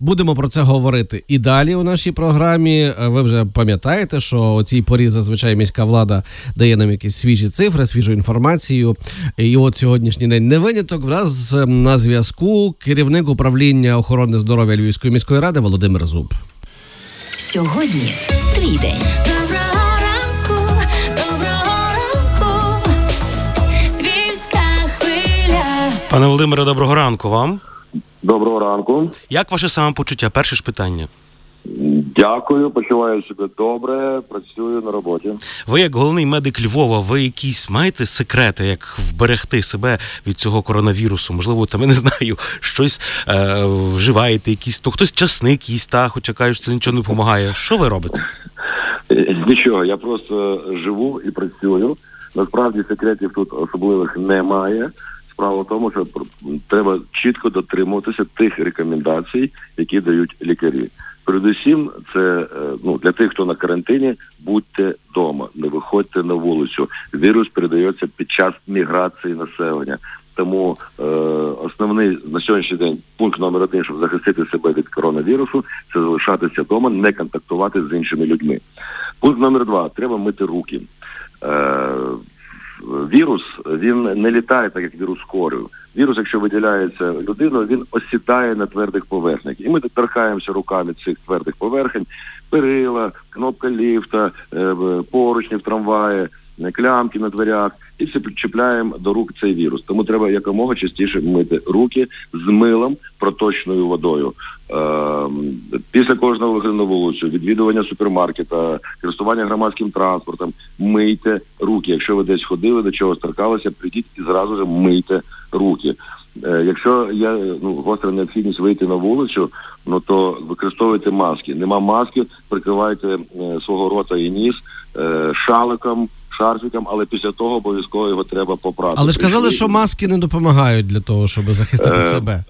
будемо про це говорити і далі у нашій програмі. Е, Ви вже пам'ятаєте, що о цій порі зазвичай міська влада дає нам якісь свіжі цифри, свіжу інформацію. І от сьогоднішній день не виняток. В нас е, на зв'язку керівник управління охорони здоров'я Львівської міської ради Володимир Зуб. Сьогодні твій день. Пане Володимире, доброго ранку вам. Доброго ранку. Як ваше самопочуття? Перше ж питання. Дякую, почуваю себе добре, працюю на роботі. Ви, як головний медик Львова, ви якісь маєте секрети, як вберегти себе від цього коронавірусу? Можливо, там я не знаю, щось е, вживаєте, якісь то хтось часник їсть, та, хоча кажуть, що це нічого не допомагає. Що ви робите? Е, Нічого, я просто живу і працюю. Насправді секретів тут особливих немає. Справа в тому, що треба чітко дотримуватися тих рекомендацій, які дають лікарі. Передусім, це е, ну для тих, хто на карантині, будьте вдома, не виходьте на вулицю. Вірус передається під час міграції населення. Тому е, основний на сьогоднішній день пункт номер один, щоб захистити себе від коронавірусу, це залишатися вдома, не контактувати з іншими людьми. Пункт номер два треба мити руки. Е, вірус він не літає так, як вірус корю. Вірус, якщо виділяється людиною, він осідає на твердих поверхнях. І ми торкаємося руками цих твердих поверхень, перила, кнопка ліфта, е, поручні в трамваї, клямки на дверях, і все чіпляємо до рук цей вірус. Тому треба якомога частіше мити руки з милом, проточною водою. Ем, Після кожного виходу на вулицю, відвідування супермаркета, користування громадським транспортом, мийте руки. Якщо ви десь ходили, до чогось торкалися, прийдіть і зразу ж мийте руки. Е, Якщо є ну, гостра необхідність вийти на вулицю, ну то використовуйте маски. Нема маски, прикривайте е, свого рота і ніс е, шаликом, шарфіком, але після того обов'язково його треба попрати. Але ж казали, що маски не допомагають для того, щоб захистити Е, себе.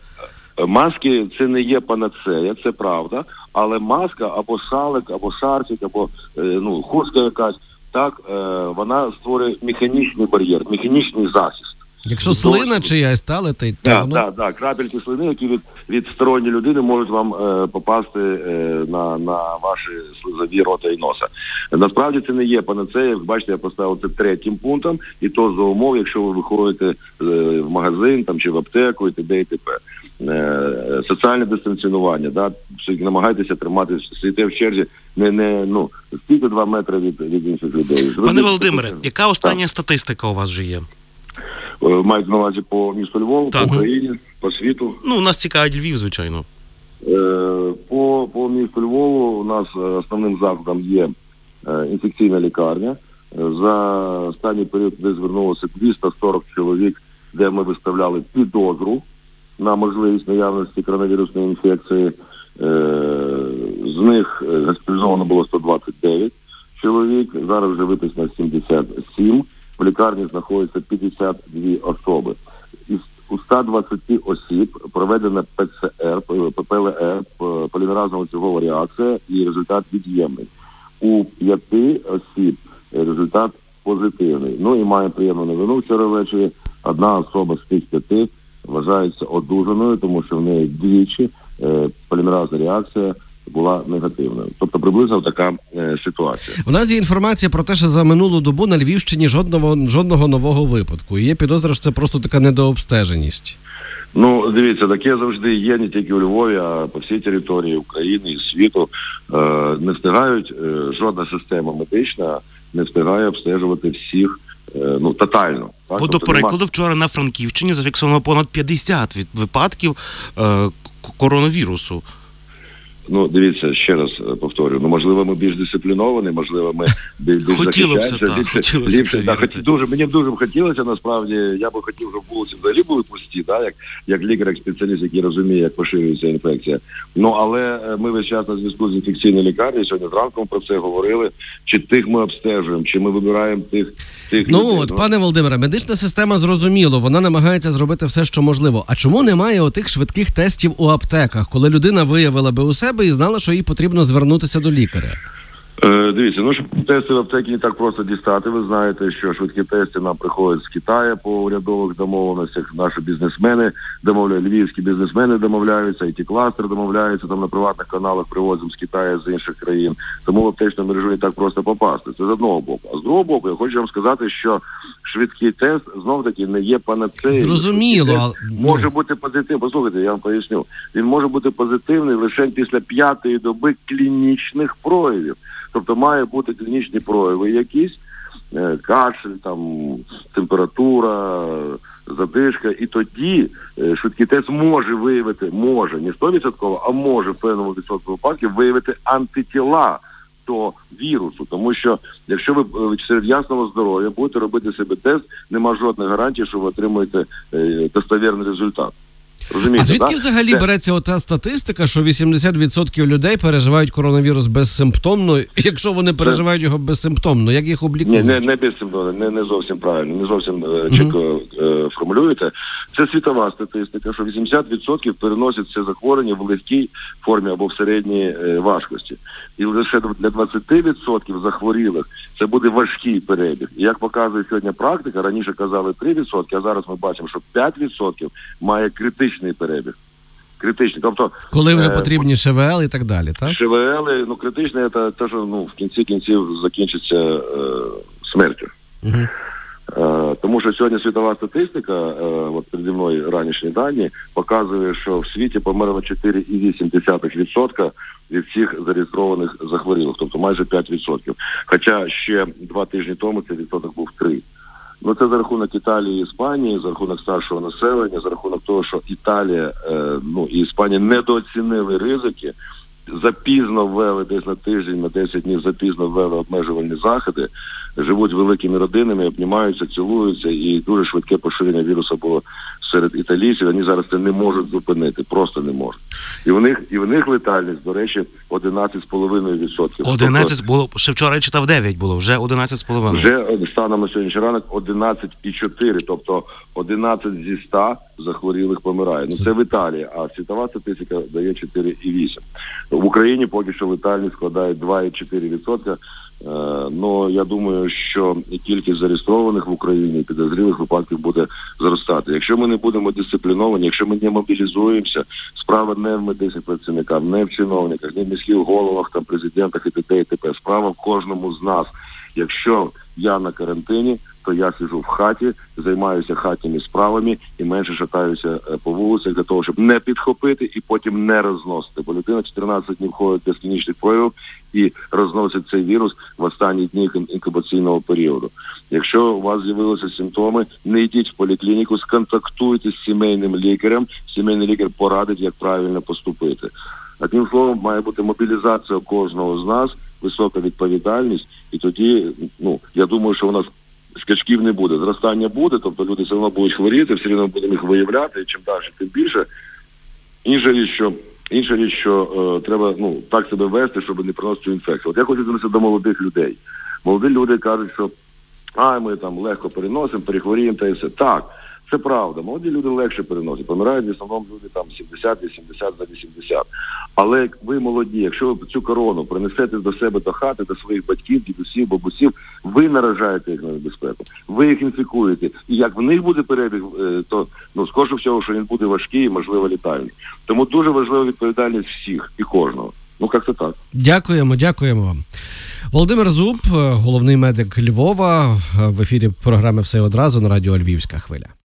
Маски це не є панацея, це правда. Але маска або шалик, або шарфік, або е, ну, хустка якась, так, е, вона створює механічний бар'єр, механічний захист. Якщо слина чиясь та летить, то Так, воно так, так, крапельки слини, які від, від сторонньої людини можуть вам е, попасти е, на, на ваші слизові рота і носа. Насправді це не є панацея, як бачите, я поставив це третім пунктом, і то за умов, якщо ви виходите е, в магазин там, чи в аптеку і т.д. і т.п. Е, соціальне дистанціонування, да, намагайтеся тримати, стоїте в черзі, не, не, ну, стійте два метри від, від інших людей. Пане Володимире, яка остання статистика у вас вже є? Е, Мають на увазі по місту Львову, Так. по Україні, по світу. Ну, нас цікавить Львів, звичайно. Е, По, по місту Львову у нас основним закладом є е, інфекційна лікарня. За останній період туди звернулося 240 чоловік, де ми виставляли підозру на можливість наявності коронавірусної інфекції. З них госпіталізовано було 129 чоловік, зараз вже виписано 77. В лікарні знаходиться 52 особи. Із у 120 осіб проведена ПЦР, ППЛР, п- полімеразна ланцюгова реакція і результат від'ємний. У п'яти осіб е, результат позитивний. Ну і має приємну новину вчора ввечері. Одна особа з тих п'яти вважається одужаною, тому що в неї двічі е, полімеразна реакція була негативною. Тобто приблизно така е, ситуація. У нас є інформація про те, що за минулу добу на Львівщині жодного жодного нового випадку. І є підозра, що це просто така недообстеженість. Ну, дивіться, таке завжди є не тільки у Львові, а по всій території України і світу. Е, не встигають, е, жодна система медична не встигає обстежувати всіх ну, тотально. Так? Бо до Тобто прикладу, вчора на Франківщині зафіксовано понад 50 від випадків е, коронавірусу. Ну, дивіться, ще раз е, повторю. Ну, можливо, ми більш дисципліновані, можливо, ми більш захищаємося, ліпше, да, хоч, дуже, мені б дуже б хотілося, насправді, я би хотів, щоб вулиці взагалі були пусті, да, як, як лікар, як спеціаліст, який розуміє, як поширюється інфекція. Ну, але е, ми весь час на зв'язку з інфекційною лікарнею, сьогодні зранку ми про це говорили, чи тих ми обстежуємо, чи ми вибираємо тих, тих Ну людей. от, пане Володимире, медична система зрозуміло, вона намагається зробити все, що можливо. А чому немає отих швидких тестів у аптеках, коли людина виявила би у себе і знала, що їй потрібно звернутися до лікаря? Е, дивіться, ну щоб тести в аптекі не так просто дістати. Ви знаєте, що швидкі тести нам приходять з Китаю по урядових домовленостях. Наші бізнесмени домовляють, львівські бізнесмени домовляються, і ті кластери домовляються там на приватних каналах привозимо з Китаю з інших країн. Тому в аптечну мережу не так просто попасти. Це з одного боку. А з другого боку, я хочу вам сказати, що швидкий тест знов таки не є панацеєю. Зрозуміло, але- може бути позитивний. Послухайте, я вам поясню. Він може бути позитивний лише після п'ятої доби клінічних проявів. Тобто має бути клінічні прояви якісь, е, кашель, там, температура, задишка, і тоді е, швидкий тест може виявити, може, не 100%, а може в певному відсотку випадків виявити антитіла до вірусу. Тому що якщо ви е, серед ясного здоров'я будете робити себе тест, нема жодних гарантій, що ви отримуєте достовірний результат. Розумієте, А звідки да? взагалі Це- береться ота статистика, що 80% людей переживають коронавірус безсимптомно, якщо вони переживають його безсимптомно, як їх Ні, не, не безсимптомно, не, не зовсім правильно, не зовсім е, чітко е, формулюєте. Це світова статистика, що 80% переносять це захворювання в легкій формі або в середній е, важкості. І лише для 20% захворілих це буде важкий перебіг. І як показує сьогодні практика, раніше казали 3%, а зараз ми бачимо, що 5% має критичний перебіг. Критичний. Тобто Коли вже е, потрібні ШВЛ і так далі, так? ШВЛ, ну критичне це те, що ну, в кінці кінців закінчиться е, смертю. Угу. Е, тому що сьогодні світова статистика, е, от переді мною ранішні дані, показує, що в світі померло 4,8% від всіх зареєстрованих захворілих, тобто майже 5%. Хоча ще два тижні тому цей відсоток був 3%. Ну це за рахунок Італії і Іспанії, за рахунок старшого населення, за рахунок того, що Італія е, ну і Іспанія недооцінили ризики, запізно ввели десь на тиждень, на 10 днів запізно ввели обмежувальні заходи, живуть великими родинами, обнімаються, цілуються, і дуже швидке поширення вірусу було серед італійців. Вони зараз це не можуть зупинити, просто не можуть. І в них і в них летальність, до речі, 11,5%. 11 було, ще вчора я читав 9 було, вже 11,5%. Вже е, станом на сьогоднішній ранок 11,4, тобто 11 зі 100 захворілих помирає. Ну це в Італії, а світова статистика дає 4,8. В Україні поки що летальність складає 2,4%. Ну я думаю, що кількість зареєстрованих в Україні підозрілих випадків буде зростати. Якщо ми не будемо дисципліновані, якщо ми не мобілізуємося, справа не в медичних працівниках, не в чиновниках, не в міських головах, там президентах і т.д. і т.п. Справа в кожному з нас. Якщо я на карантині, то я сиджу в хаті, займаюся хатніми справами і менше шатаюся е, по вулицях для того, щоб не підхопити і потім не розносити. Бо людина 14 днів ходить без клінічних проявів і розносить цей вірус в останні дні інкубаційного періоду. Якщо у вас з'явилися симптоми, не йдіть в поліклініку, сконтактуйте з сімейним лікарем. Сімейний лікар порадить, як правильно поступити. Одним словом, має бути мобілізація кожного з нас, висока відповідальність, і тоді, ну, я думаю, що у нас скачків не буде. Зростання буде, тобто люди все одно будуть хворіти, все одно будемо їх виявляти, і чим далі, тим більше. Інша річ, що інша річ, що е, треба ну, так себе вести, щоб не приносити інфекцію. От я хочу звернутися до молодих людей. Молоді люди кажуть, що а ми там легко переносимо, перехворіємо та і все. Так, це правда. Молоді люди легше переносять. Помирають в основному люди там 70, 80 за 80. Але ви молоді, якщо ви цю корону принесете до себе до хати, до своїх батьків, дідусів, бабусів, ви наражаєте їх на небезпеку. Ви їх інфікуєте. І як в них буде перебіг, е, то ну скоріше всього, що він буде важкий і можливо літальний. Тому дуже важлива відповідальність всіх і кожного. Ну як це так. Дякуємо, дякуємо вам. Володимир Зуб, е, головний медик Львова, в ефірі програми Все одразу на радіо Львівська хвиля.